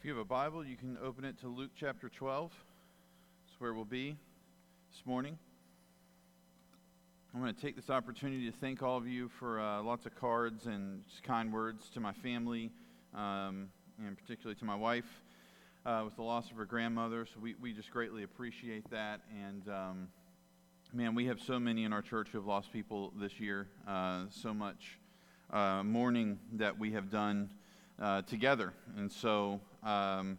If you have a Bible, you can open it to Luke chapter 12. That's where we'll be this morning. I'm going to take this opportunity to thank all of you for uh, lots of cards and kind words to my family, um, and particularly to my wife uh, with the loss of her grandmother. So we, we just greatly appreciate that. And um, man, we have so many in our church who have lost people this year. Uh, so much uh, mourning that we have done uh, together. And so um,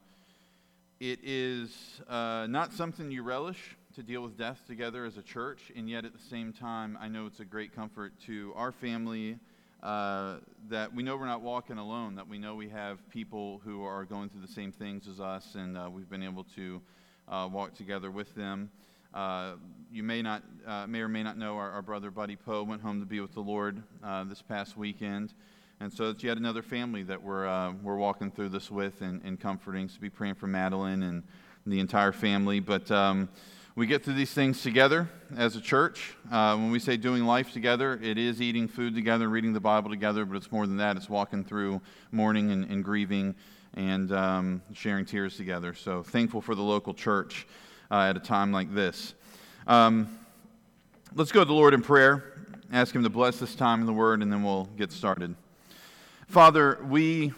it is uh, not something you relish to deal with death together as a church, and yet at the same time, I know it's a great comfort to our family uh, that we know we're not walking alone, that we know we have people who are going through the same things as us, and uh, we've been able to uh, walk together with them. Uh, you may not, uh, may or may not know, our, our, brother Buddy Poe went home to be with the Lord this past weekend. And so it's yet another family that we're, uh, we're walking through this with and, and comforting. So be praying for Madeline and the entire family. But um, we get through these things together as a church. Uh, when we say doing life together, it is eating food together, reading the Bible together, but it's more than that. It's walking through mourning and, and grieving and um, sharing tears together. So thankful for the local church uh, at a time like this. Um, let's go to the Lord in prayer, ask Him to bless this time in the Word, and then we'll get started. Father, we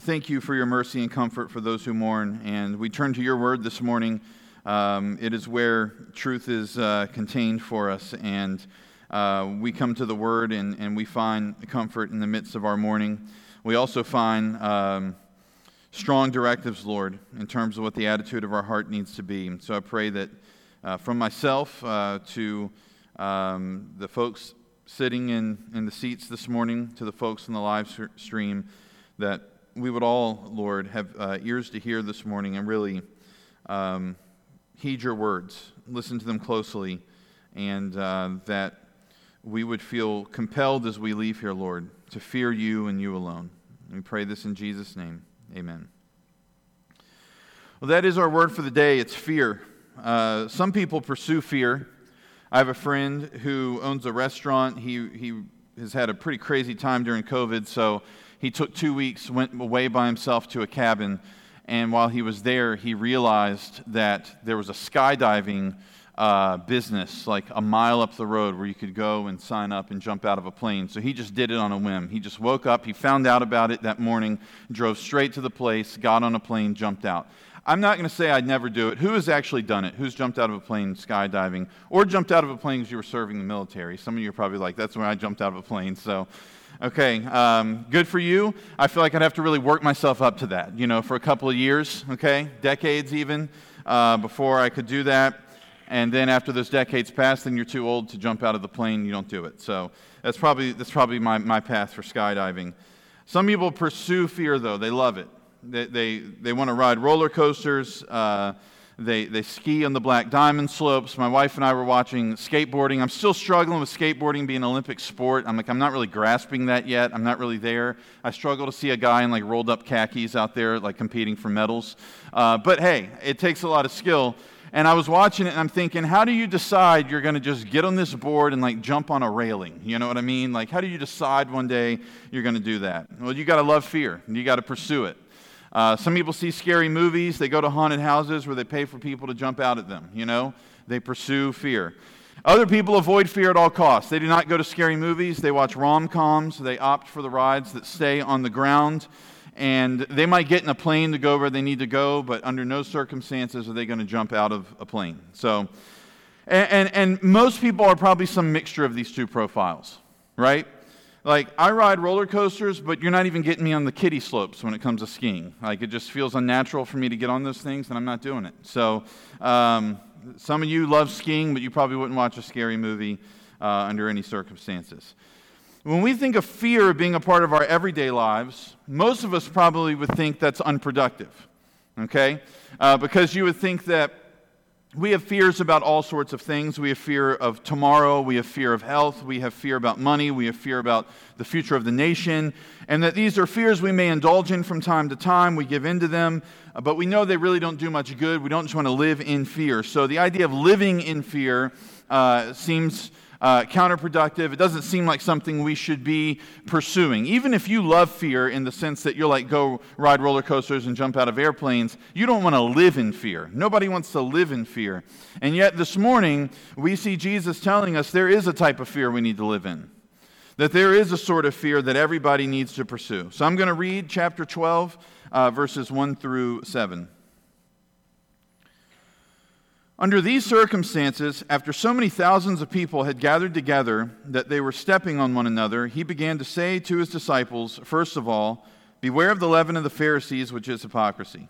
thank you for your mercy and comfort for those who mourn. And we turn to your word this morning. Um, it is where truth is uh, contained for us. And uh, we come to the word and, and we find comfort in the midst of our mourning. We also find um, strong directives, Lord, in terms of what the attitude of our heart needs to be. so I pray that uh, from myself uh, to um, the folks sitting in, in the seats this morning, to the folks in the live stream, that we would all, Lord, have uh, ears to hear this morning and really um, heed your words, listen to them closely, and uh, that we would feel compelled as we leave here, Lord, to fear you and you alone. We pray this in Jesus' name. Amen. Well, that is our word for the day. It's fear. Uh, some people pursue fear I have a friend who owns a restaurant. He, he has had a pretty crazy time during COVID, so he took two weeks, went away by himself to a cabin, and while he was there, he realized that there was a skydiving uh, business like a mile up the road where you could go and sign up and jump out of a plane. So he just did it on a whim. He just woke up, he found out about it that morning, drove straight to the place, got on a plane, jumped out. I'm not going to say I'd never do it. Who has actually done it? Who's jumped out of a plane skydiving or jumped out of a plane as you were serving the military? Some of you are probably like, that's when I jumped out of a plane. So, okay, um, good for you. I feel like I'd have to really work myself up to that, you know, for a couple of years, okay, decades even, uh, before I could do that. And then after those decades pass, then you're too old to jump out of the plane. You don't do it. So that's probably, that's probably my, my path for skydiving. Some people pursue fear, though. They love it. They, they, they want to ride roller coasters. Uh, they, they ski on the Black Diamond slopes. My wife and I were watching skateboarding. I'm still struggling with skateboarding being an Olympic sport. I'm like, I'm not really grasping that yet. I'm not really there. I struggle to see a guy in like rolled up khakis out there, like competing for medals. Uh, but hey, it takes a lot of skill. And I was watching it and I'm thinking, how do you decide you're going to just get on this board and like jump on a railing? You know what I mean? Like, how do you decide one day you're going to do that? Well, you got to love fear. You got to pursue it. Uh, some people see scary movies. They go to haunted houses where they pay for people to jump out at them. You know, they pursue fear. Other people avoid fear at all costs. They do not go to scary movies. They watch rom coms. They opt for the rides that stay on the ground. And they might get in a plane to go where they need to go, but under no circumstances are they going to jump out of a plane. So, and, and, and most people are probably some mixture of these two profiles, right? Like, I ride roller coasters, but you're not even getting me on the kiddie slopes when it comes to skiing. Like, it just feels unnatural for me to get on those things, and I'm not doing it. So, um, some of you love skiing, but you probably wouldn't watch a scary movie uh, under any circumstances. When we think of fear being a part of our everyday lives, most of us probably would think that's unproductive, okay? Uh, because you would think that we have fears about all sorts of things. We have fear of tomorrow. We have fear of health. We have fear about money. We have fear about the future of the nation. And that these are fears we may indulge in from time to time. We give in to them, uh, but we know they really don't do much good. We don't just want to live in fear. So the idea of living in fear uh, seems uh, counterproductive. It doesn't seem like something we should be pursuing. Even if you love fear in the sense that you're like, go ride roller coasters and jump out of airplanes, you don't want to live in fear. Nobody wants to live in fear. And yet, this morning, we see Jesus telling us there is a type of fear we need to live in. That there is a sort of fear that everybody needs to pursue. So I'm going to read chapter 12, uh, verses 1 through 7. Under these circumstances, after so many thousands of people had gathered together that they were stepping on one another, he began to say to his disciples, First of all, beware of the leaven of the Pharisees, which is hypocrisy.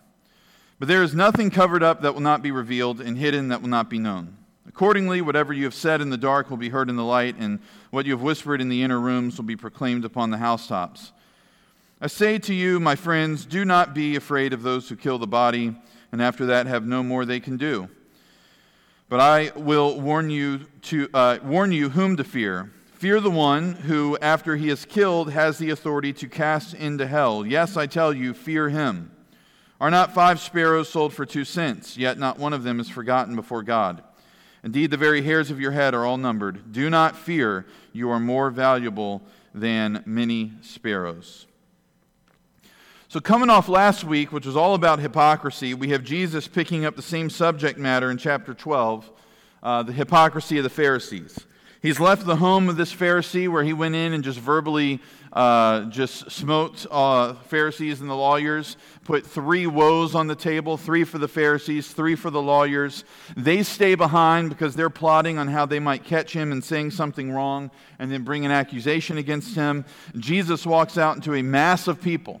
But there is nothing covered up that will not be revealed, and hidden that will not be known. Accordingly, whatever you have said in the dark will be heard in the light, and what you have whispered in the inner rooms will be proclaimed upon the housetops. I say to you, my friends, do not be afraid of those who kill the body, and after that have no more they can do. But I will warn you, to, uh, warn you whom to fear. Fear the one who, after he is killed, has the authority to cast into hell. Yes, I tell you, fear him. Are not five sparrows sold for two cents? Yet not one of them is forgotten before God. Indeed, the very hairs of your head are all numbered. Do not fear, you are more valuable than many sparrows. So, coming off last week, which was all about hypocrisy, we have Jesus picking up the same subject matter in chapter 12 uh, the hypocrisy of the Pharisees. He's left the home of this Pharisee where he went in and just verbally uh, just smote uh, Pharisees and the lawyers, put three woes on the table three for the Pharisees, three for the lawyers. They stay behind because they're plotting on how they might catch him and saying something wrong and then bring an accusation against him. Jesus walks out into a mass of people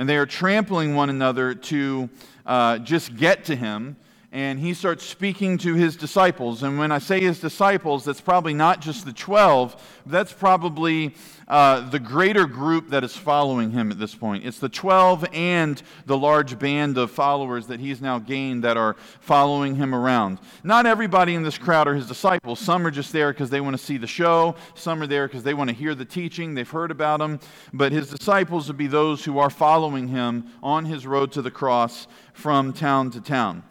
and they are trampling one another to uh, just get to him. And he starts speaking to his disciples. And when I say his disciples, that's probably not just the 12, that's probably uh, the greater group that is following him at this point. It's the 12 and the large band of followers that he's now gained that are following him around. Not everybody in this crowd are his disciples. Some are just there because they want to see the show, some are there because they want to hear the teaching, they've heard about him. But his disciples would be those who are following him on his road to the cross from town to town.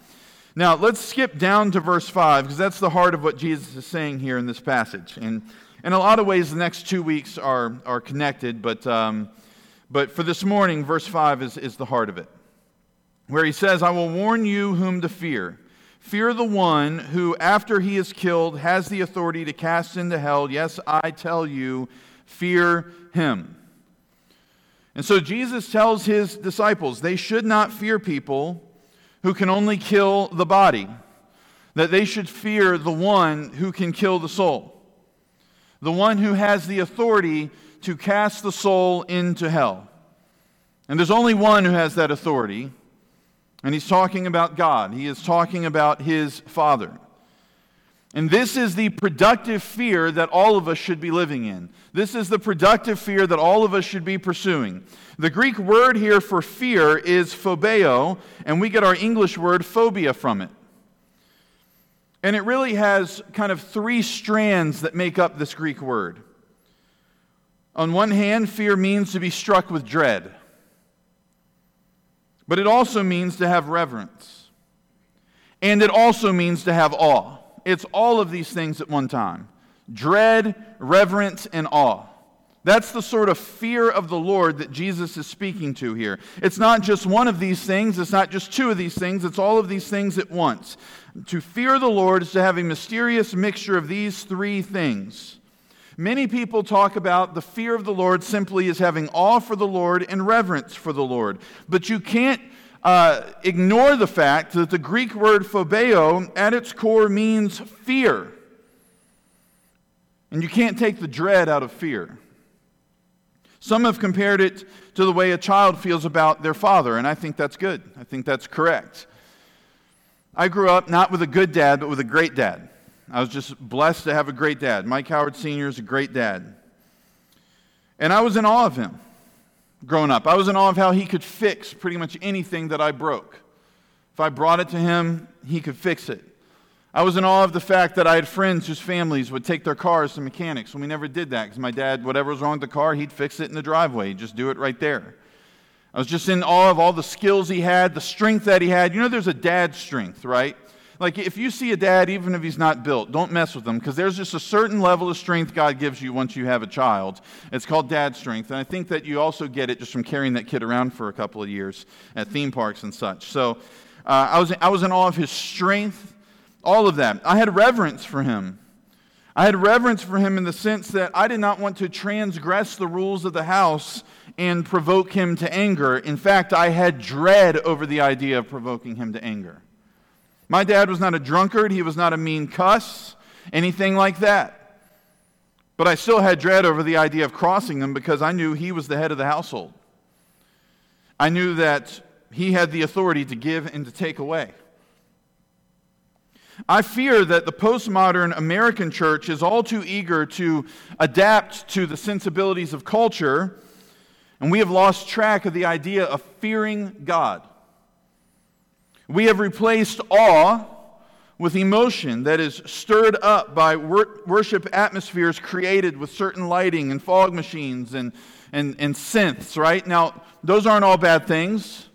Now, let's skip down to verse 5 because that's the heart of what Jesus is saying here in this passage. And in a lot of ways, the next two weeks are, are connected, but, um, but for this morning, verse 5 is, is the heart of it, where he says, I will warn you whom to fear. Fear the one who, after he is killed, has the authority to cast into hell. Yes, I tell you, fear him. And so Jesus tells his disciples they should not fear people who can only kill the body, that they should fear the one who can kill the soul the one who has the authority to cast the soul into hell. And there's only one who has that authority, and he's talking about God. He is talking about his Father. And this is the productive fear that all of us should be living in. This is the productive fear that all of us should be pursuing. The Greek word here for fear is phobeo, and we get our English word phobia from it. And it really has kind of three strands that make up this Greek word. On one hand, fear means to be struck with dread, but it also means to have reverence. And it also means to have awe. It's all of these things at one time dread, reverence, and awe. That's the sort of fear of the Lord that Jesus is speaking to here. It's not just one of these things, it's not just two of these things, it's all of these things at once. To fear the Lord is to have a mysterious mixture of these three things. Many people talk about the fear of the Lord simply as having awe for the Lord and reverence for the Lord. But you can't uh, ignore the fact that the Greek word phobeo at its core means fear. And you can't take the dread out of fear. Some have compared it to the way a child feels about their father, and I think that's good. I think that's correct. I grew up not with a good dad, but with a great dad. I was just blessed to have a great dad. Mike Howard Sr. is a great dad. And I was in awe of him growing up. I was in awe of how he could fix pretty much anything that I broke. If I brought it to him, he could fix it. I was in awe of the fact that I had friends whose families would take their cars to mechanics, and we never did that because my dad, whatever was wrong with the car, he'd fix it in the driveway. He'd just do it right there. I was just in awe of all the skills he had, the strength that he had. You know, there's a dad strength, right? Like, if you see a dad, even if he's not built, don't mess with him because there's just a certain level of strength God gives you once you have a child. It's called dad strength. And I think that you also get it just from carrying that kid around for a couple of years at theme parks and such. So uh, I, was, I was in awe of his strength, all of that. I had reverence for him. I had reverence for him in the sense that I did not want to transgress the rules of the house and provoke him to anger. In fact, I had dread over the idea of provoking him to anger. My dad was not a drunkard, he was not a mean cuss, anything like that. But I still had dread over the idea of crossing him because I knew he was the head of the household. I knew that he had the authority to give and to take away. I fear that the postmodern American church is all too eager to adapt to the sensibilities of culture, and we have lost track of the idea of fearing God. We have replaced awe with emotion that is stirred up by wor- worship atmospheres created with certain lighting and fog machines and, and, and synths, right? Now, those aren't all bad things.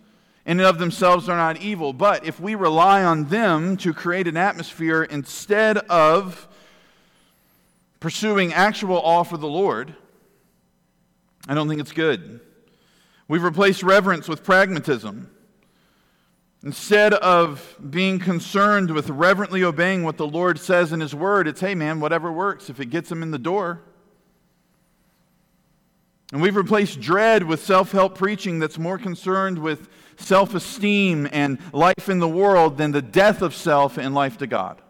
In and of themselves, they're not evil. But if we rely on them to create an atmosphere instead of pursuing actual awe for the Lord, I don't think it's good. We've replaced reverence with pragmatism. Instead of being concerned with reverently obeying what the Lord says in His Word, it's, hey, man, whatever works, if it gets them in the door. And we've replaced dread with self help preaching that's more concerned with self esteem and life in the world than the death of self and life to God.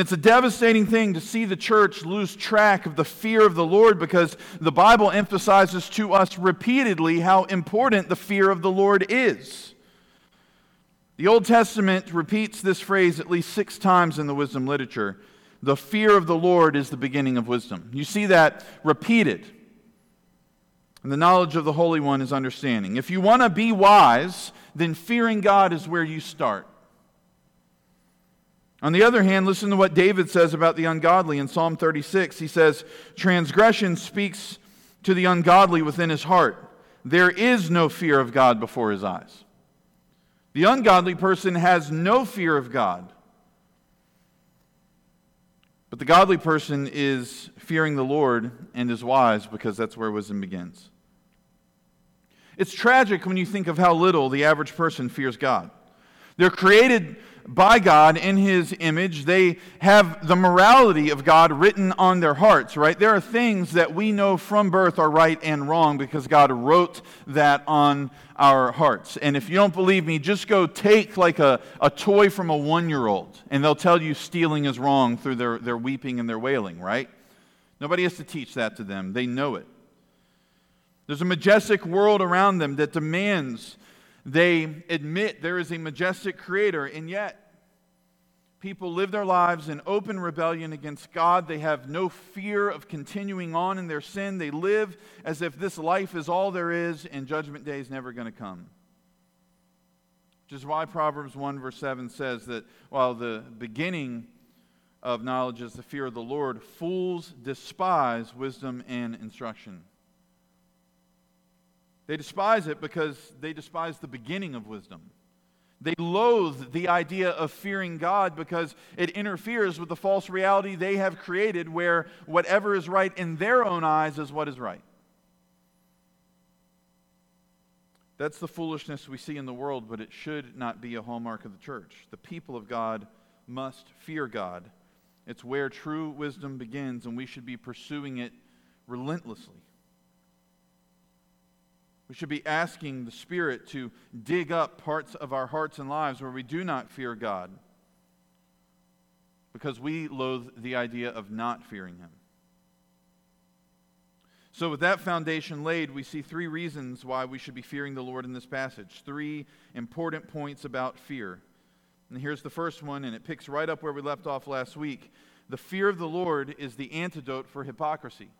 It's a devastating thing to see the church lose track of the fear of the Lord because the Bible emphasizes to us repeatedly how important the fear of the Lord is. The Old Testament repeats this phrase at least six times in the wisdom literature. The fear of the Lord is the beginning of wisdom. You see that repeated. And the knowledge of the Holy One is understanding. If you want to be wise, then fearing God is where you start. On the other hand, listen to what David says about the ungodly in Psalm 36. He says, Transgression speaks to the ungodly within his heart. There is no fear of God before his eyes. The ungodly person has no fear of God. But the godly person is fearing the Lord and is wise because that's where wisdom begins. It's tragic when you think of how little the average person fears God. They're created by God in His image. They have the morality of God written on their hearts, right? There are things that we know from birth are right and wrong because God wrote that on our hearts. And if you don't believe me, just go take like a, a toy from a one year old, and they'll tell you stealing is wrong through their, their weeping and their wailing, right? Nobody has to teach that to them, they know it. There's a majestic world around them that demands they admit there is a majestic creator, and yet people live their lives in open rebellion against God. They have no fear of continuing on in their sin. They live as if this life is all there is and judgment day is never going to come. Which is why Proverbs 1, verse 7 says that while the beginning of knowledge is the fear of the Lord, fools despise wisdom and instruction. They despise it because they despise the beginning of wisdom. They loathe the idea of fearing God because it interferes with the false reality they have created where whatever is right in their own eyes is what is right. That's the foolishness we see in the world, but it should not be a hallmark of the church. The people of God must fear God. It's where true wisdom begins, and we should be pursuing it relentlessly. We should be asking the Spirit to dig up parts of our hearts and lives where we do not fear God because we loathe the idea of not fearing Him. So, with that foundation laid, we see three reasons why we should be fearing the Lord in this passage. Three important points about fear. And here's the first one, and it picks right up where we left off last week. The fear of the Lord is the antidote for hypocrisy.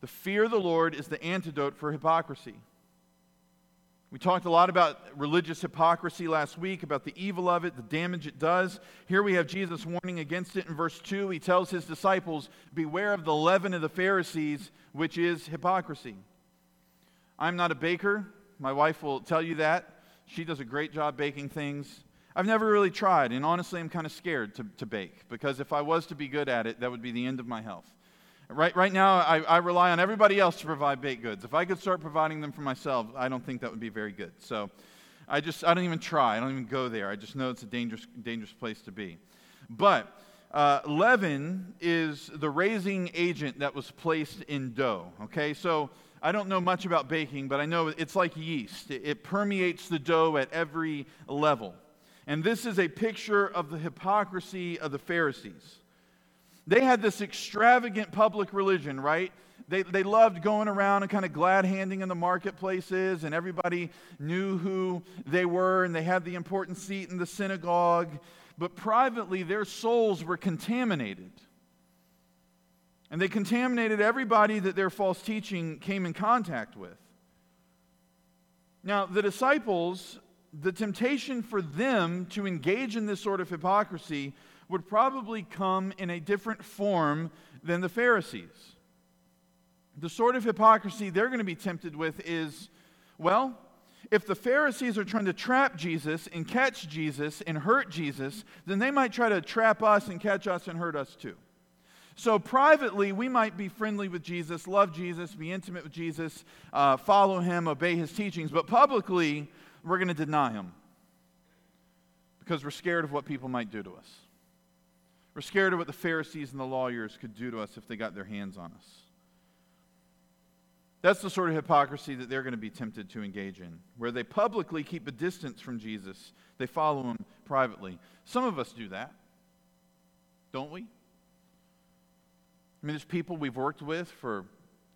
The fear of the Lord is the antidote for hypocrisy. We talked a lot about religious hypocrisy last week, about the evil of it, the damage it does. Here we have Jesus warning against it in verse 2. He tells his disciples, Beware of the leaven of the Pharisees, which is hypocrisy. I'm not a baker. My wife will tell you that. She does a great job baking things. I've never really tried, and honestly, I'm kind of scared to, to bake because if I was to be good at it, that would be the end of my health. Right, right now, I, I rely on everybody else to provide baked goods. If I could start providing them for myself, I don't think that would be very good. So I just, I don't even try. I don't even go there. I just know it's a dangerous, dangerous place to be. But uh, leaven is the raising agent that was placed in dough. Okay, so I don't know much about baking, but I know it's like yeast, it, it permeates the dough at every level. And this is a picture of the hypocrisy of the Pharisees. They had this extravagant public religion, right? They, they loved going around and kind of glad handing in the marketplaces, and everybody knew who they were, and they had the important seat in the synagogue. But privately, their souls were contaminated. And they contaminated everybody that their false teaching came in contact with. Now, the disciples the temptation for them to engage in this sort of hypocrisy would probably come in a different form than the Pharisees. The sort of hypocrisy they're going to be tempted with is well, if the Pharisees are trying to trap Jesus and catch Jesus and hurt Jesus, then they might try to trap us and catch us and hurt us too. So, privately, we might be friendly with Jesus, love Jesus, be intimate with Jesus, uh, follow him, obey his teachings, but publicly, we're going to deny him because we're scared of what people might do to us. We're scared of what the Pharisees and the lawyers could do to us if they got their hands on us. That's the sort of hypocrisy that they're going to be tempted to engage in, where they publicly keep a distance from Jesus, they follow him privately. Some of us do that, don't we? I mean, there's people we've worked with for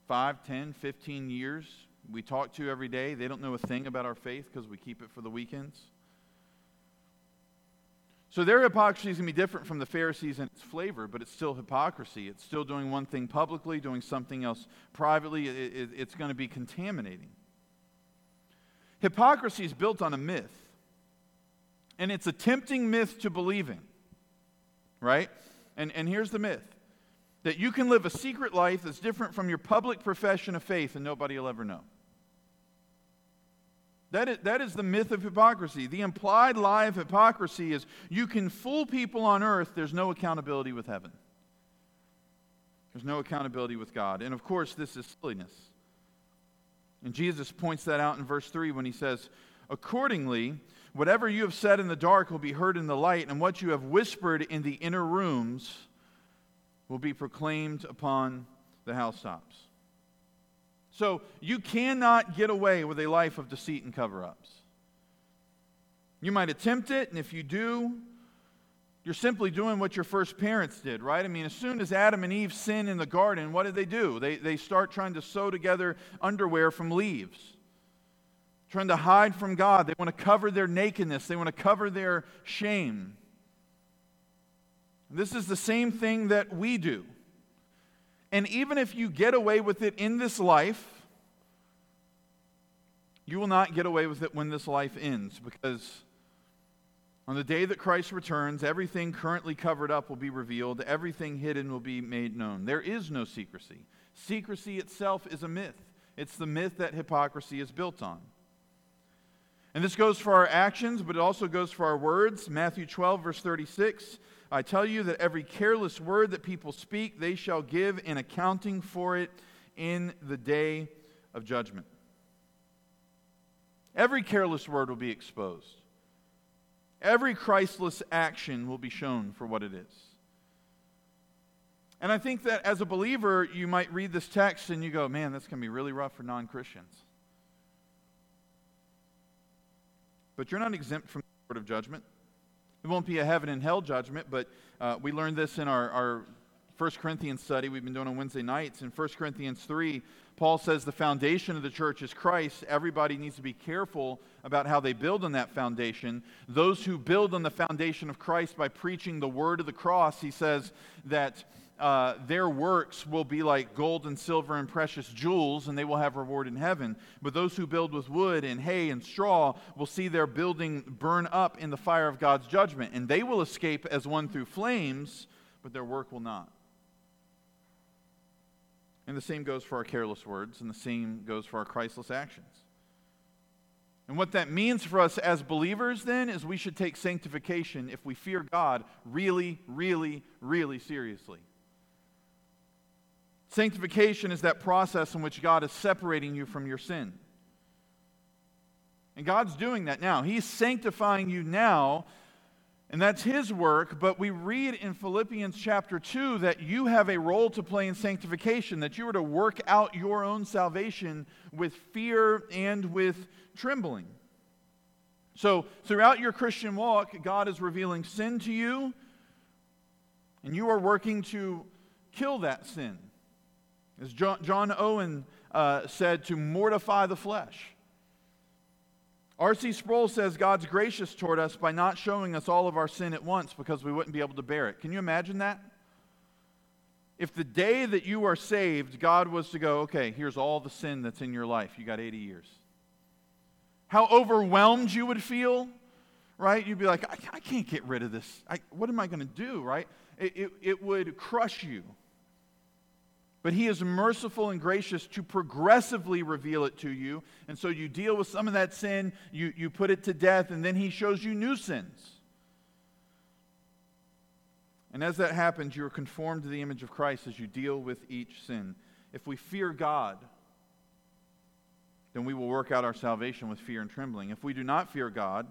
5, 10, 15 years we talk to every day, they don't know a thing about our faith because we keep it for the weekends. So their hypocrisy is going to be different from the Pharisees in its flavor, but it's still hypocrisy. It's still doing one thing publicly, doing something else privately. It, it, it's going to be contaminating. Hypocrisy is built on a myth, and it's a tempting myth to believe in, right? And, and here's the myth that you can live a secret life that's different from your public profession of faith and nobody will ever know. That is, that is the myth of hypocrisy. The implied lie of hypocrisy is you can fool people on earth, there's no accountability with heaven. There's no accountability with God. And of course, this is silliness. And Jesus points that out in verse 3 when he says, Accordingly, whatever you have said in the dark will be heard in the light, and what you have whispered in the inner rooms will be proclaimed upon the housetops. So you cannot get away with a life of deceit and cover ups. You might attempt it, and if you do, you're simply doing what your first parents did, right? I mean, as soon as Adam and Eve sin in the garden, what did they do? They, they start trying to sew together underwear from leaves, trying to hide from God. They want to cover their nakedness, they want to cover their shame. This is the same thing that we do. And even if you get away with it in this life, you will not get away with it when this life ends because on the day that Christ returns, everything currently covered up will be revealed, everything hidden will be made known. There is no secrecy. Secrecy itself is a myth, it's the myth that hypocrisy is built on. And this goes for our actions, but it also goes for our words. Matthew 12, verse 36 I tell you that every careless word that people speak, they shall give an accounting for it in the day of judgment. Every careless word will be exposed. Every Christless action will be shown for what it is. And I think that as a believer, you might read this text and you go, man, that's going to be really rough for non Christians. But you're not exempt from the word of judgment. It won't be a heaven and hell judgment, but uh, we learned this in our, our 1 Corinthians study we've been doing on Wednesday nights. In 1 Corinthians 3, Paul says the foundation of the church is Christ. Everybody needs to be careful about how they build on that foundation. Those who build on the foundation of Christ by preaching the word of the cross, he says that uh, their works will be like gold and silver and precious jewels, and they will have reward in heaven. But those who build with wood and hay and straw will see their building burn up in the fire of God's judgment, and they will escape as one through flames, but their work will not. And the same goes for our careless words, and the same goes for our Christless actions. And what that means for us as believers then is we should take sanctification, if we fear God, really, really, really seriously. Sanctification is that process in which God is separating you from your sin. And God's doing that now. He's sanctifying you now, and that's His work. But we read in Philippians chapter 2 that you have a role to play in sanctification, that you are to work out your own salvation with fear and with trembling. So, throughout your Christian walk, God is revealing sin to you, and you are working to kill that sin. As John, Owen uh, said, to mortify the flesh. R.C. Sproul says God's gracious toward us by not showing us all of our sin at once because we wouldn't be able to bear it. Can you imagine that? If the day that you are saved, God was to go, okay, here's all the sin that's in your life. You got 80 years how overwhelmed you would feel, right? You'd be like, I, I can't get rid of this. I, what am I going to do, right? It, it, it would crush you. But he is merciful and gracious to progressively reveal it to you. And so you deal with some of that sin, you, you put it to death, and then he shows you new sins. And as that happens, you are conformed to the image of Christ as you deal with each sin. If we fear God, then we will work out our salvation with fear and trembling. If we do not fear God,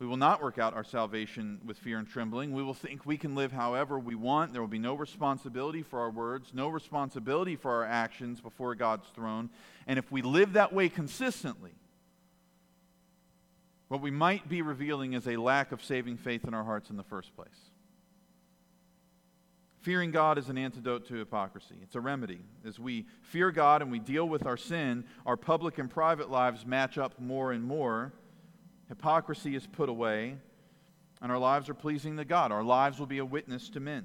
we will not work out our salvation with fear and trembling. We will think we can live however we want. There will be no responsibility for our words, no responsibility for our actions before God's throne. And if we live that way consistently, what we might be revealing is a lack of saving faith in our hearts in the first place. Fearing God is an antidote to hypocrisy. It's a remedy. As we fear God and we deal with our sin, our public and private lives match up more and more. Hypocrisy is put away, and our lives are pleasing to God. Our lives will be a witness to men.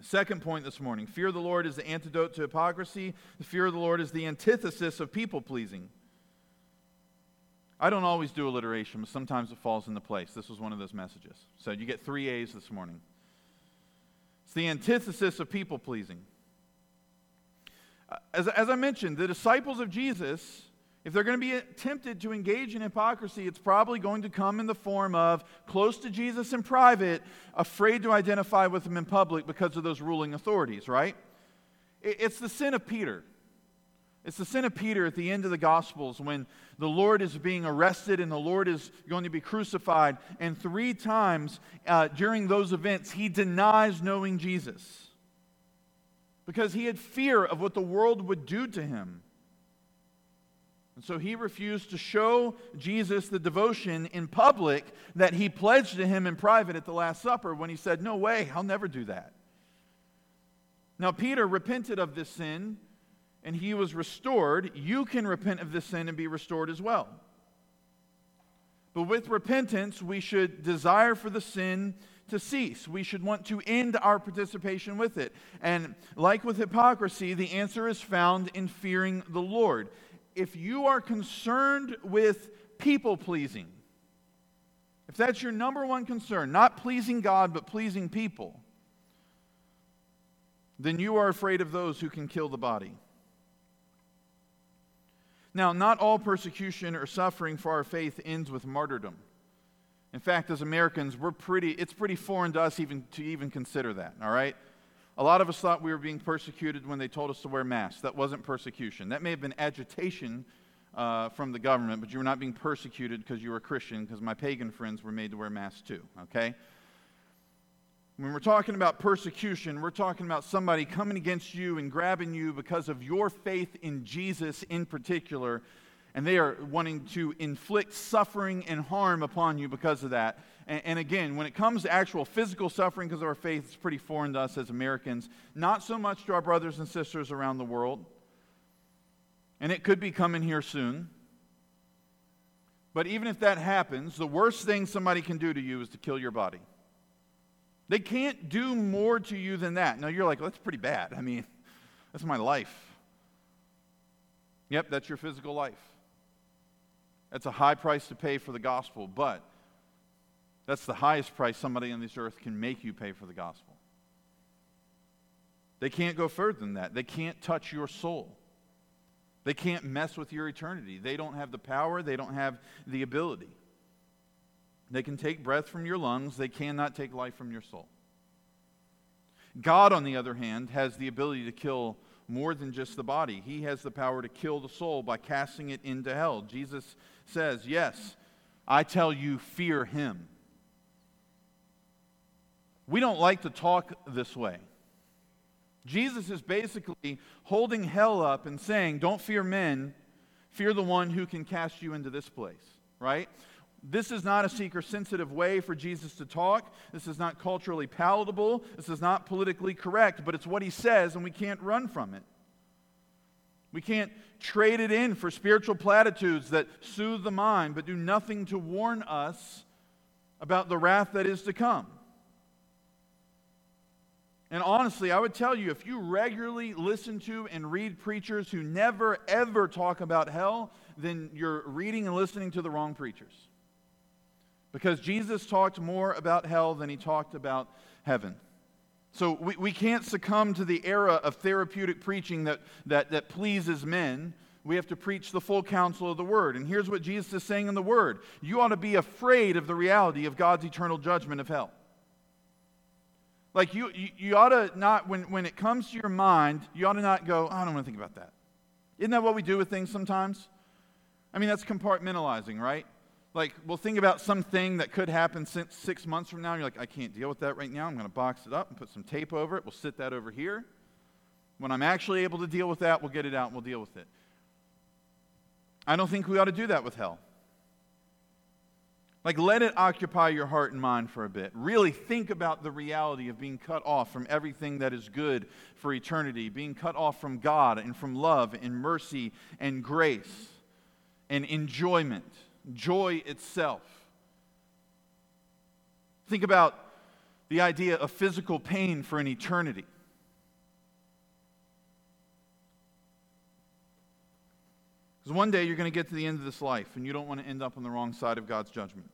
Second point this morning fear of the Lord is the antidote to hypocrisy. The fear of the Lord is the antithesis of people pleasing. I don't always do alliteration, but sometimes it falls into place. This was one of those messages. So you get three A's this morning. It's the antithesis of people pleasing. As, as I mentioned, the disciples of Jesus, if they're going to be tempted to engage in hypocrisy, it's probably going to come in the form of close to Jesus in private, afraid to identify with him in public because of those ruling authorities, right? It's the sin of Peter. It's the sin of Peter at the end of the Gospels when the Lord is being arrested and the Lord is going to be crucified. And three times uh, during those events, he denies knowing Jesus because he had fear of what the world would do to him. And so he refused to show Jesus the devotion in public that he pledged to him in private at the Last Supper when he said, No way, I'll never do that. Now, Peter repented of this sin and he was restored, you can repent of this sin and be restored as well. But with repentance, we should desire for the sin to cease. We should want to end our participation with it. And like with hypocrisy, the answer is found in fearing the Lord. If you are concerned with people pleasing, if that's your number one concern, not pleasing God, but pleasing people, then you are afraid of those who can kill the body. Now, not all persecution or suffering for our faith ends with martyrdom. In fact, as Americans, we're pretty, it's pretty foreign to us even to even consider that, all right? A lot of us thought we were being persecuted when they told us to wear masks. That wasn't persecution. That may have been agitation uh, from the government, but you were not being persecuted because you were a Christian, because my pagan friends were made to wear masks too, okay? When we're talking about persecution, we're talking about somebody coming against you and grabbing you because of your faith in Jesus in particular, and they are wanting to inflict suffering and harm upon you because of that. And, and again, when it comes to actual physical suffering because of our faith, it's pretty foreign to us as Americans, not so much to our brothers and sisters around the world. And it could be coming here soon. But even if that happens, the worst thing somebody can do to you is to kill your body. They can't do more to you than that. Now you're like, well, that's pretty bad. I mean, that's my life. Yep, that's your physical life. That's a high price to pay for the gospel, but that's the highest price somebody on this earth can make you pay for the gospel. They can't go further than that. They can't touch your soul. They can't mess with your eternity. They don't have the power, they don't have the ability. They can take breath from your lungs, they cannot take life from your soul. God, on the other hand, has the ability to kill more than just the body. He has the power to kill the soul by casting it into hell. Jesus says, Yes, I tell you, fear him. We don't like to talk this way. Jesus is basically holding hell up and saying, Don't fear men, fear the one who can cast you into this place, right? This is not a seeker sensitive way for Jesus to talk. This is not culturally palatable. This is not politically correct, but it's what he says, and we can't run from it. We can't trade it in for spiritual platitudes that soothe the mind, but do nothing to warn us about the wrath that is to come. And honestly, I would tell you if you regularly listen to and read preachers who never, ever talk about hell, then you're reading and listening to the wrong preachers. Because Jesus talked more about hell than he talked about heaven. So we, we can't succumb to the era of therapeutic preaching that, that, that pleases men. We have to preach the full counsel of the Word. And here's what Jesus is saying in the Word You ought to be afraid of the reality of God's eternal judgment of hell. Like you, you, you ought to not, when, when it comes to your mind, you ought to not go, oh, I don't want to think about that. Isn't that what we do with things sometimes? I mean, that's compartmentalizing, right? Like, we'll think about something that could happen six, six months from now, you're like, I can't deal with that right now. I'm going to box it up and put some tape over it. We'll sit that over here. When I'm actually able to deal with that, we'll get it out and we'll deal with it. I don't think we ought to do that with hell. Like, let it occupy your heart and mind for a bit. Really think about the reality of being cut off from everything that is good for eternity, being cut off from God and from love and mercy and grace and enjoyment joy itself. Think about the idea of physical pain for an eternity. Because one day you're going to get to the end of this life and you don't want to end up on the wrong side of God's judgment.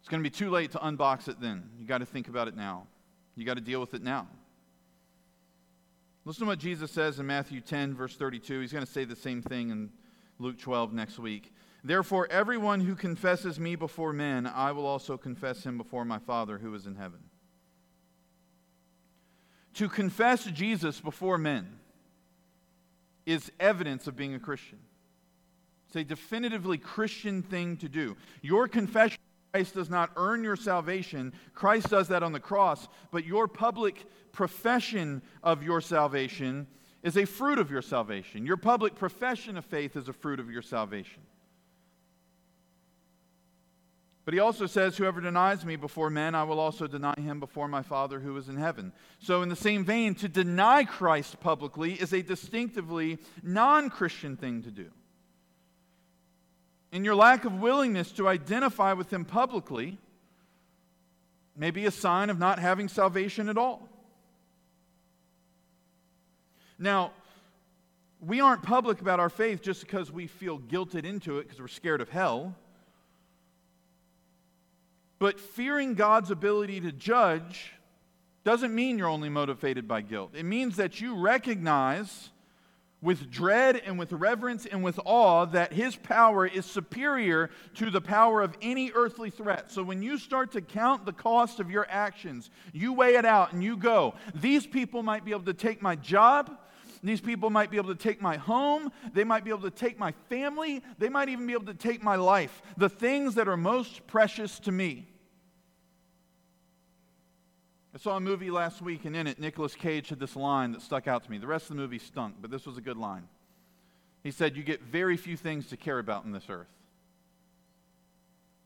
It's going to be too late to unbox it then. You got to think about it now. You got to deal with it now. Listen to what Jesus says in Matthew 10, verse 32. He's going to say the same thing in Luke 12 next week. Therefore, everyone who confesses me before men, I will also confess him before my Father who is in heaven. To confess Jesus before men is evidence of being a Christian. It's a definitively Christian thing to do. Your confession Christ does not earn your salvation. Christ does that on the cross. But your public profession of your salvation is a fruit of your salvation. Your public profession of faith is a fruit of your salvation. But he also says, Whoever denies me before men, I will also deny him before my Father who is in heaven. So, in the same vein, to deny Christ publicly is a distinctively non Christian thing to do. And your lack of willingness to identify with him publicly may be a sign of not having salvation at all. Now, we aren't public about our faith just because we feel guilted into it because we're scared of hell. But fearing God's ability to judge doesn't mean you're only motivated by guilt. It means that you recognize with dread and with reverence and with awe that his power is superior to the power of any earthly threat. So when you start to count the cost of your actions, you weigh it out and you go, these people might be able to take my job. These people might be able to take my home. They might be able to take my family. They might even be able to take my life. The things that are most precious to me. I saw a movie last week, and in it, Nicolas Cage had this line that stuck out to me. The rest of the movie stunk, but this was a good line. He said, You get very few things to care about in this earth.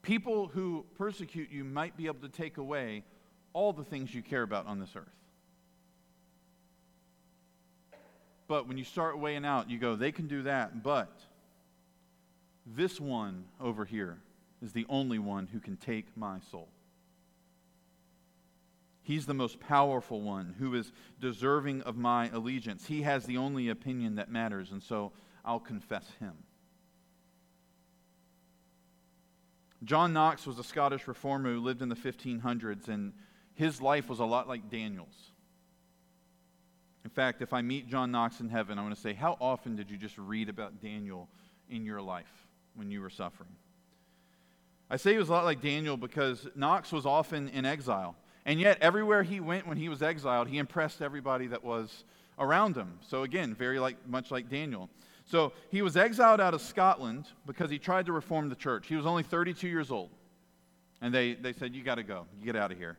People who persecute you might be able to take away all the things you care about on this earth. But when you start weighing out, you go, they can do that, but this one over here is the only one who can take my soul. He's the most powerful one who is deserving of my allegiance. He has the only opinion that matters, and so I'll confess him. John Knox was a Scottish reformer who lived in the 1500s, and his life was a lot like Daniel's. In fact, if I meet John Knox in heaven, I want to say, How often did you just read about Daniel in your life when you were suffering? I say he was a lot like Daniel because Knox was often in exile. And yet, everywhere he went when he was exiled, he impressed everybody that was around him. So, again, very like, much like Daniel. So, he was exiled out of Scotland because he tried to reform the church. He was only 32 years old. And they, they said, You got to go. You get out of here.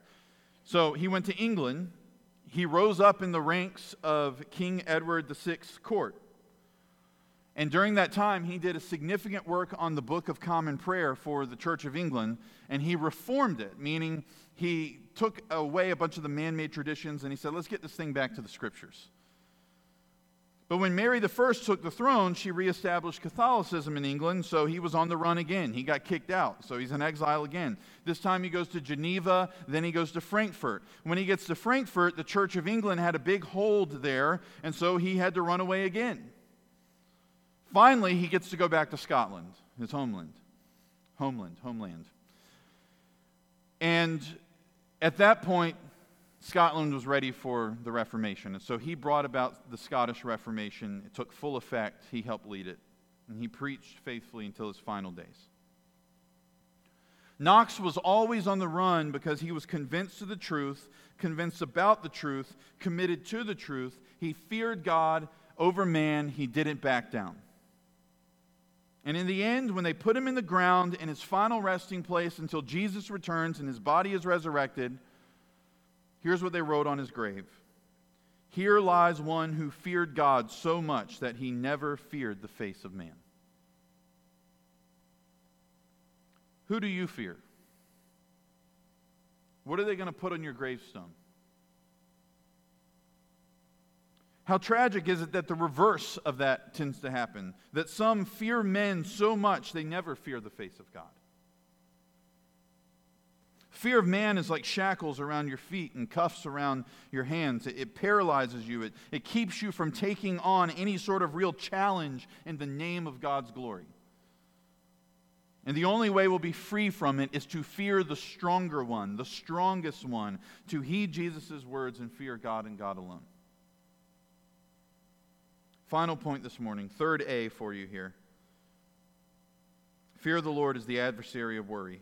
So, he went to England. He rose up in the ranks of King Edward VI's court. And during that time, he did a significant work on the Book of Common Prayer for the Church of England, and he reformed it, meaning he took away a bunch of the man made traditions and he said, let's get this thing back to the scriptures. But when Mary I took the throne, she reestablished Catholicism in England, so he was on the run again. He got kicked out, so he's in exile again. This time he goes to Geneva, then he goes to Frankfurt. When he gets to Frankfurt, the Church of England had a big hold there, and so he had to run away again. Finally, he gets to go back to Scotland, his homeland. Homeland, homeland. And at that point, Scotland was ready for the Reformation. And so he brought about the Scottish Reformation. It took full effect. He helped lead it. And he preached faithfully until his final days. Knox was always on the run because he was convinced of the truth, convinced about the truth, committed to the truth. He feared God over man. He didn't back down. And in the end, when they put him in the ground in his final resting place until Jesus returns and his body is resurrected, here's what they wrote on his grave Here lies one who feared God so much that he never feared the face of man. Who do you fear? What are they going to put on your gravestone? How tragic is it that the reverse of that tends to happen? That some fear men so much they never fear the face of God. Fear of man is like shackles around your feet and cuffs around your hands. It, it, paralyzes you, it, it keeps you from taking on any sort of real challenge in the name of God's glory. And the only way we'll be free from it is to fear the stronger one, the strongest one, to heed Jesus' words and fear God and God alone. Final point this morning, third A for you here. Fear of the Lord is the adversary of worry.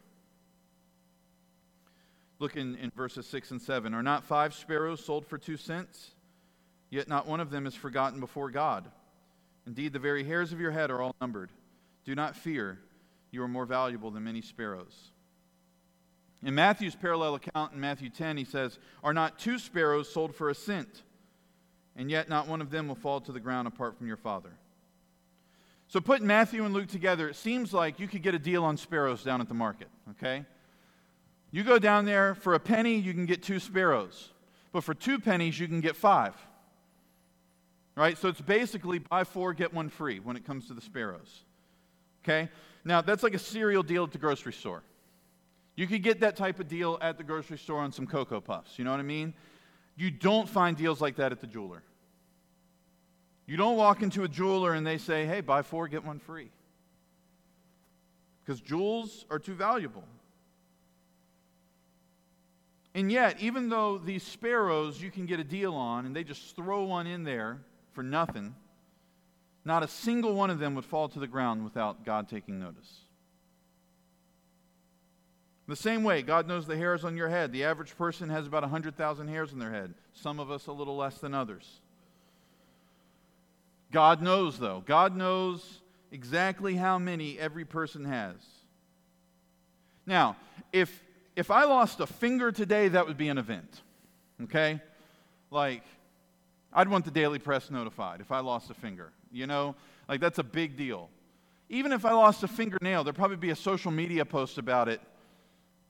Look in, in verses 6 and 7. Are not five sparrows sold for two cents? Yet not one of them is forgotten before God. Indeed, the very hairs of your head are all numbered. Do not fear, you are more valuable than many sparrows. In Matthew's parallel account in Matthew 10, he says, Are not two sparrows sold for a cent? and yet not one of them will fall to the ground apart from your Father. So, putting Matthew and Luke together, it seems like you could get a deal on sparrows down at the market, okay? You go down there, for a penny, you can get two sparrows. But for two pennies, you can get five. Right? So, it's basically buy four, get one free when it comes to the sparrows. Okay? Now, that's like a cereal deal at the grocery store. You could get that type of deal at the grocery store on some Cocoa Puffs. You know what I mean? You don't find deals like that at the jeweler. You don't walk into a jeweler and they say, hey, buy four, get one free. Because jewels are too valuable. And yet, even though these sparrows you can get a deal on and they just throw one in there for nothing, not a single one of them would fall to the ground without God taking notice. The same way, God knows the hairs on your head. The average person has about 100,000 hairs on their head, some of us a little less than others. God knows, though. God knows exactly how many every person has. Now, if, if I lost a finger today, that would be an event. Okay? Like, I'd want the Daily Press notified if I lost a finger. You know? Like, that's a big deal. Even if I lost a fingernail, there'd probably be a social media post about it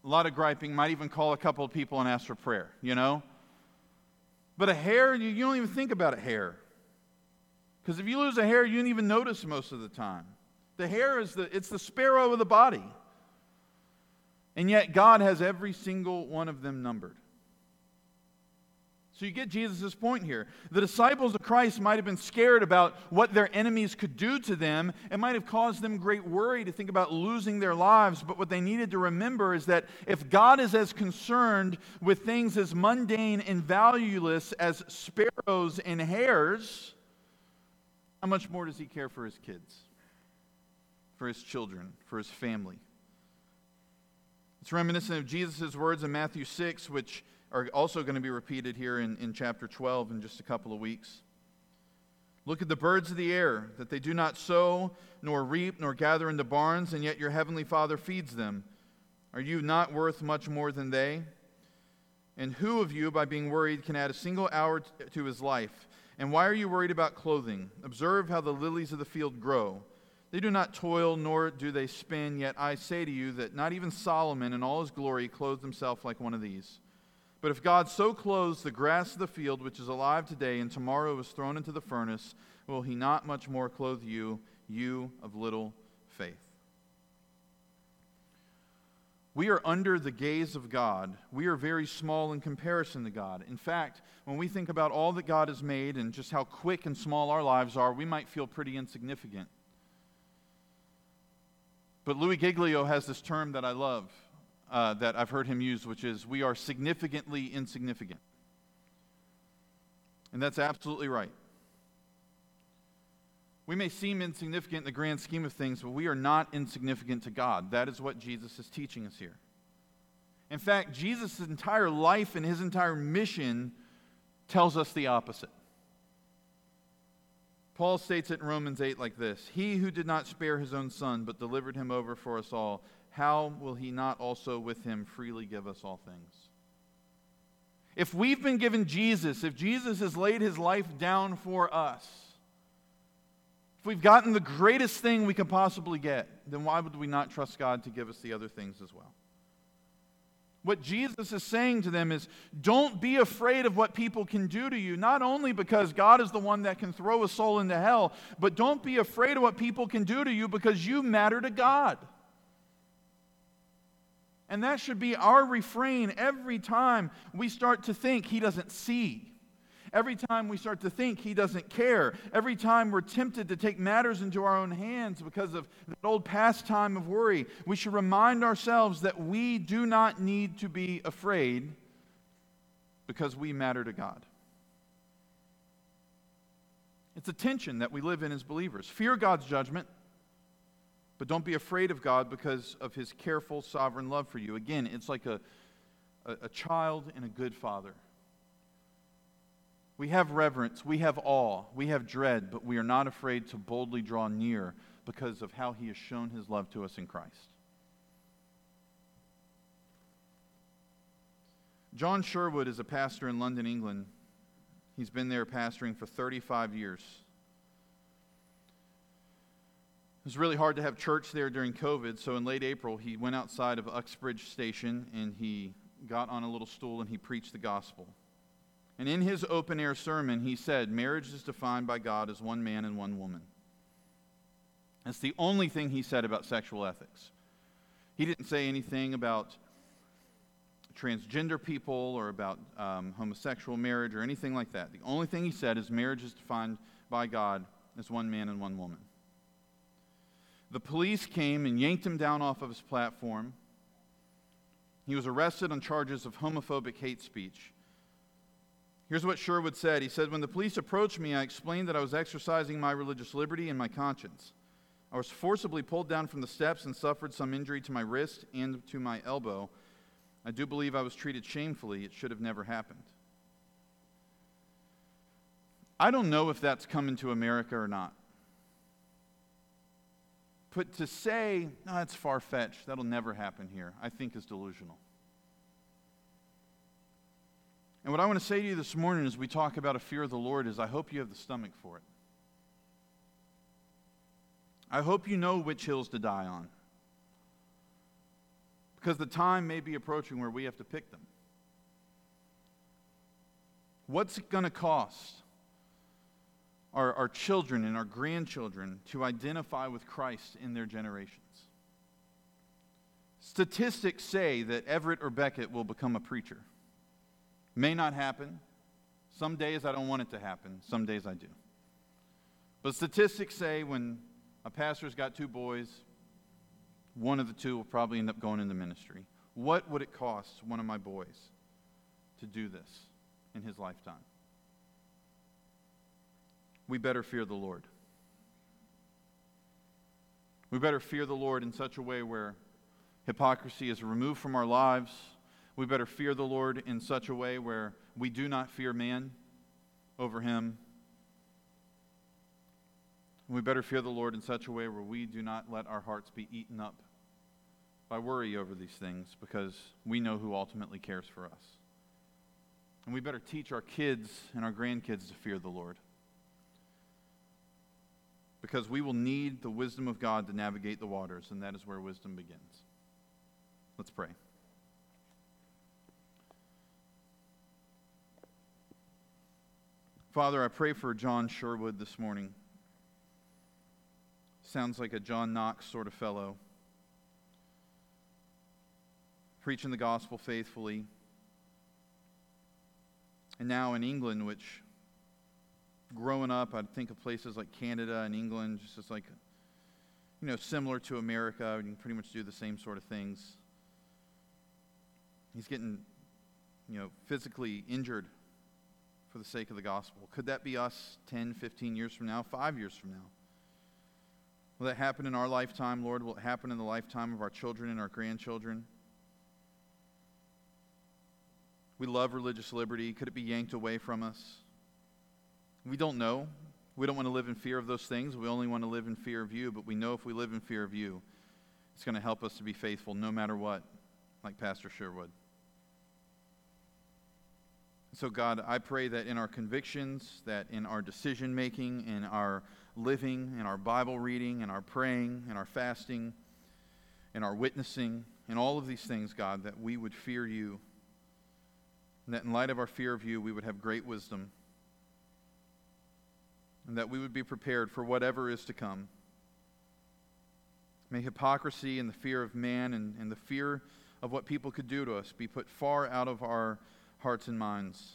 a lot of griping, might even call a couple of people and ask for prayer, you know? But a hair, you, you don't even think about a hair. Because if you lose a hair, you don't even notice most of the time. The hair is the, it's the sparrow of the body. And yet God has every single one of them numbered. So you get Jesus' point here. The disciples of Christ might have been scared about what their enemies could do to them. It might have caused them great worry to think about losing their lives. But what they needed to remember is that if God is as concerned with things as mundane and valueless as sparrows and hairs, how much more does he care for his kids, for his children, for his family? It's reminiscent of Jesus' words in Matthew 6, which are also going to be repeated here in, in chapter 12 in just a couple of weeks. Look at the birds of the air, that they do not sow, nor reap, nor gather into barns, and yet your heavenly Father feeds them. Are you not worth much more than they? And who of you, by being worried, can add a single hour to his life? And why are you worried about clothing? Observe how the lilies of the field grow. They do not toil, nor do they spin, yet I say to you that not even Solomon in all his glory clothed himself like one of these. But if God so clothes the grass of the field, which is alive today and tomorrow is thrown into the furnace, will he not much more clothe you, you of little faith? We are under the gaze of God. We are very small in comparison to God. In fact, when we think about all that God has made and just how quick and small our lives are, we might feel pretty insignificant. But Louis Giglio has this term that I love uh, that I've heard him use, which is we are significantly insignificant. And that's absolutely right. We may seem insignificant in the grand scheme of things, but we are not insignificant to God. That is what Jesus is teaching us here. In fact, Jesus' entire life and his entire mission tells us the opposite. Paul states it in Romans 8 like this He who did not spare his own son, but delivered him over for us all, how will he not also with him freely give us all things? If we've been given Jesus, if Jesus has laid his life down for us, if we've gotten the greatest thing we could possibly get, then why would we not trust God to give us the other things as well? What Jesus is saying to them is don't be afraid of what people can do to you, not only because God is the one that can throw a soul into hell, but don't be afraid of what people can do to you because you matter to God. And that should be our refrain every time we start to think He doesn't see. Every time we start to think He doesn't care. Every time we're tempted to take matters into our own hands because of that old pastime of worry, we should remind ourselves that we do not need to be afraid because we matter to God. It's a tension that we live in as believers. Fear God's judgment but don't be afraid of God because of his careful, sovereign love for you. Again, it's like a, a, a, child and a good father. We have reverence, we have awe, we have dread, but we are not afraid to boldly draw near because of how he has shown his love to us in Christ. John Sherwood is a pastor in London, England. He's been there pastoring for 35 years. It was really hard to have church there during COVID, so in late April, he went outside of Uxbridge Station and he got on a little stool and he preached the gospel. And in his open air sermon, he said, Marriage is defined by God as one man and one woman. That's the only thing he said about sexual ethics. He didn't say anything about transgender people or about um, homosexual marriage or anything like that. The only thing he said is marriage is defined by God as one man and one woman. The police came and yanked him down off of his platform. He was arrested on charges of homophobic hate speech. Here's what Sherwood said He said, When the police approached me, I explained that I was exercising my religious liberty and my conscience. I was forcibly pulled down from the steps and suffered some injury to my wrist and to my elbow. I do believe I was treated shamefully. It should have never happened. I don't know if that's coming to America or not. But to say, no, that's far fetched, that'll never happen here, I think is delusional. And what I want to say to you this morning as we talk about a fear of the Lord is I hope you have the stomach for it. I hope you know which hills to die on. Because the time may be approaching where we have to pick them. What's it going to cost? our, our children and our grandchildren to identify with Christ in their generations. Statistics say that Everett or Beckett will become a preacher. May not happen, Some days I don't want it to happen, some days I do. But statistics say when a pastor's got two boys, one of the two will probably end up going into ministry. What would it cost one of my boys to do this in his lifetime? We better fear the Lord. We better fear the Lord in such a way where hypocrisy is removed from our lives. We better fear the Lord in such a way where we do not fear man over him. We better fear the Lord in such a way where we do not let our hearts be eaten up by worry over these things because we know who ultimately cares for us. And we better teach our kids and our grandkids to fear the Lord because we will need the wisdom of God to navigate the waters, and that is where wisdom begins. Let's pray. Father, I pray for John Sherwood this morning. Sounds like a John Knox sort of fellow. Preaching the gospel faithfully. And now in England, which growing up, I'd think of places like Canada and England, just as like, you know, similar to America. And you can pretty much do the same sort of things. He's getting, you know, physically injured for the sake of the gospel. Could that be us 10, 15 years from now, five years from now? Will that happen in our lifetime, Lord? Will it happen in the lifetime of our children and our grandchildren? We love religious liberty. Could it be yanked away from us? We don't know. We don't want to live in fear of those things. We only want to live in fear of you, but we know if we live in fear of you, it's going to help us to be faithful no matter what, like Pastor Sherwood. So, God, I pray that in our convictions, that in our decision making, in our living, in our Bible reading, in our praying, in our fasting, in our witnessing, in all of these things, God, that we would fear you. And that in light of our fear of you, we would have great wisdom. And that we would be prepared for whatever is to come. May hypocrisy and the fear of man and, and the fear of what people could do to us be put far out of our hearts and minds.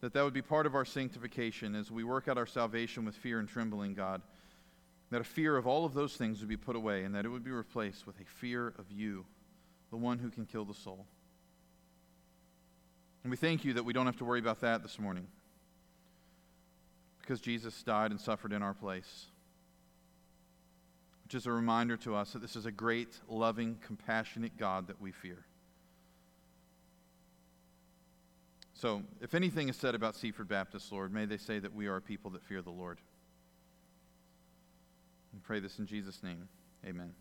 That that would be part of our sanctification as we work out our salvation with fear and trembling, God. That a fear of all of those things would be put away and that it would be replaced with a fear of you, the one who can kill the soul. And we thank you that we don't have to worry about that this morning because Jesus died and suffered in our place. Which is a reminder to us that this is a great, loving, compassionate God that we fear. So, if anything is said about Seaford Baptist, Lord, may they say that we are a people that fear the Lord. We pray this in Jesus' name. Amen.